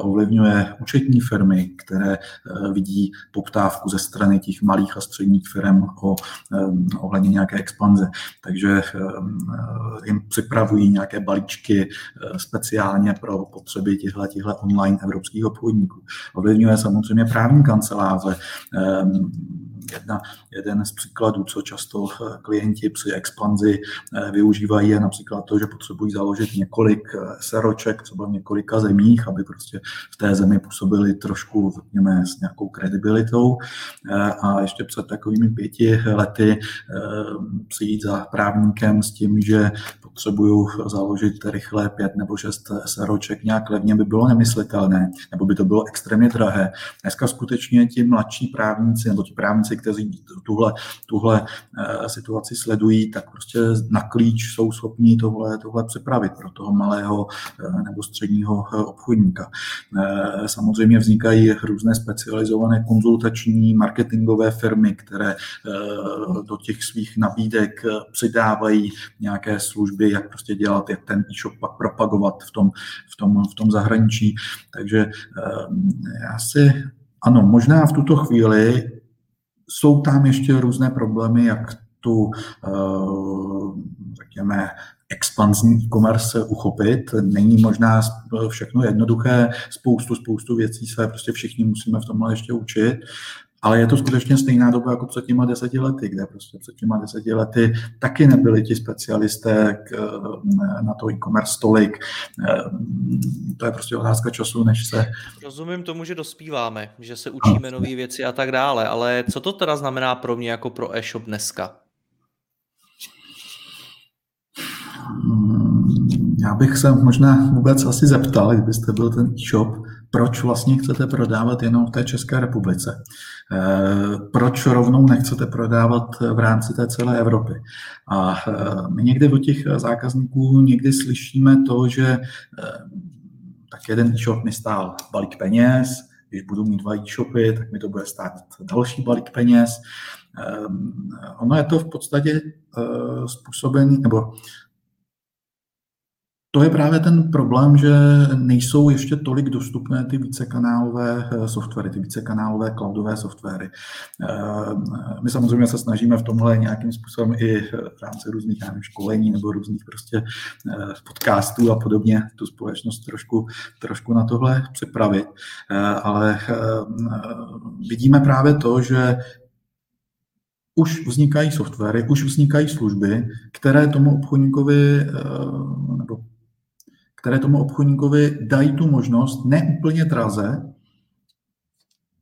Ovlivňuje účetní firmy, které eh, vidí poptávku ze strany těch malých a středních firm o, eh, ohledně nějaké expanze. Takže eh, jim připravují nějaké balíčky speciálně pro potřeby těchto, těchto online evropských obchodníků. Ovlivňuje samozřejmě právní kanceláře, Jedna, jeden z příkladů, co často eh, klienti při expanzi eh, využívají, je například to, že potřebují založit několik eh, seroček, třeba v několika zemích, aby prostě v té zemi působili trošku, řekněme, s nějakou kredibilitou. A ještě před takovými pěti lety přijít za právníkem s tím, že potřebuju založit rychle pět nebo šest seroček nějak levně, by bylo nemyslitelné, nebo by to bylo extrémně drahé. Dneska skutečně ti mladší právníci, nebo ti právníci, kteří tuhle, tuhle eh, situaci sledují, tak prostě na klíč jsou schopni tohle, tohle připravit pro toho malého eh, nebo středního eh, obchodníka. Samozřejmě vznikají různé specializované konzultační marketingové firmy, které do těch svých nabídek přidávají nějaké služby, jak prostě dělat, jak ten e-shop pak propagovat v tom, v tom, v tom zahraničí. Takže já si ano, možná v tuto chvíli jsou tam ještě různé problémy, jak tu, eh, řekněme, expanzní e-commerce uchopit. Není možná všechno jednoduché, spoustu, spoustu věcí se prostě všichni musíme v tomhle ještě učit. Ale je to skutečně stejná doba jako před těma deseti lety, kde prostě před těma deseti lety taky nebyli ti specialisté k, eh, na to e-commerce tolik. Eh, to je prostě otázka času, než se... Rozumím tomu, že dospíváme, že se učíme nové věci a tak dále, ale co to teda znamená pro mě jako pro e-shop dneska? Hmm, já bych se možná vůbec asi zeptal, kdybyste byl ten e-shop, proč vlastně chcete prodávat jenom v té České republice. Eh, proč rovnou nechcete prodávat v rámci té celé Evropy. A eh, my někdy od těch zákazníků někdy slyšíme to, že eh, tak jeden e-shop mi stál balík peněz, když budu mít dva e-shopy, tak mi to bude stát další balík peněz. Ono je to v podstatě způsobený, nebo to je právě ten problém, že nejsou ještě tolik dostupné ty vícekanálové eh, softwary, ty vícekanálové cloudové softwary. Eh, my samozřejmě se snažíme v tomhle nějakým způsobem i v rámci různých nevím, školení nebo různých prostě eh, podcastů a podobně tu společnost trošku, trošku na tohle připravit. Ale vidíme právě to, že už vznikají softwary, už vznikají služby, které tomu obchodníkovi nebo které tomu obchodníkovi dají tu možnost neúplně draze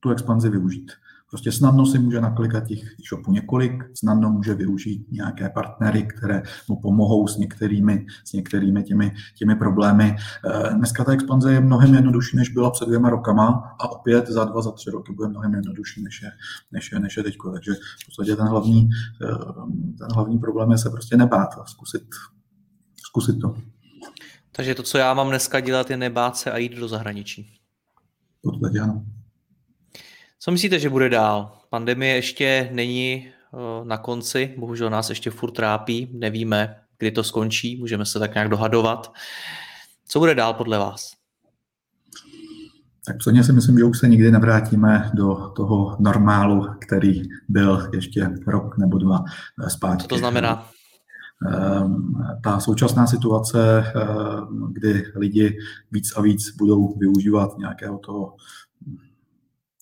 tu expanzi využít. Prostě snadno si může naklikat těch shopů několik, snadno může využít nějaké partnery, které mu pomohou s některými, s některými těmi, těmi problémy. Eh, dneska ta expanze je mnohem jednodušší, než byla před dvěma rokama a opět za dva, za tři roky bude mnohem jednodušší, než je, než je, než je teď. Takže v podstatě ten hlavní, eh, ten hlavní problém je se prostě nebát a zkusit, zkusit to. Takže to, co já mám dneska dělat, je nebát se a jít do zahraničí. Podstatě ano. Co myslíte, že bude dál? Pandemie ještě není eh, na konci, bohužel nás ještě furt trápí, nevíme, kdy to skončí, můžeme se tak nějak dohadovat. Co bude dál podle vás? Tak předně si myslím, že už se nikdy nevrátíme do toho normálu, který byl ještě rok nebo dva zpátky. Co to znamená? Ehm, ta současná situace, ehm, kdy lidi víc a víc budou využívat nějakého toho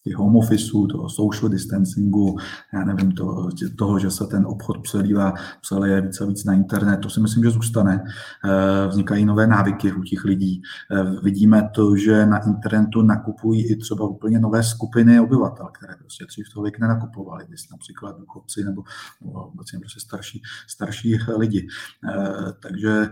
těch home officeů, toho social distancingu, já nevím, to, toho, že se ten obchod přelívá, přeleje víc a víc na internet, to si myslím, že zůstane. Eh, vznikají nové návyky u těch lidí. Eh, vidíme to, že na internetu nakupují i třeba úplně nové skupiny obyvatel, které prostě dřív tolik nenakupovali, například důchodci nebo obecně prostě starší, starší lidi. Eh, takže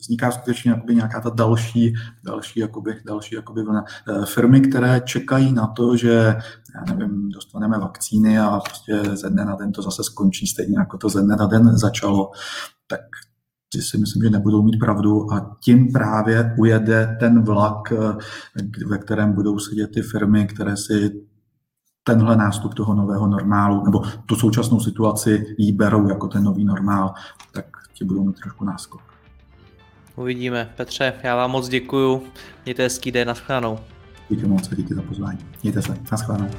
vzniká skutečně jakoby nějaká ta další, další, jakoby, další jakoby vlna. Firmy, které čekají na to, že já nevím, dostaneme vakcíny a prostě ze dne na den to zase skončí stejně, jako to ze dne na den začalo, tak ty si myslím, že nebudou mít pravdu a tím právě ujede ten vlak, ve kterém budou sedět ty firmy, které si tenhle nástup toho nového normálu, nebo tu současnou situaci jí berou jako ten nový normál, tak ti budou mít trošku náskok. Uvidíme. Petře, já vám moc děkuju. Mějte hezký den, naschledanou. Díky moc, díky za pozvání. Mějte se, naschledanou.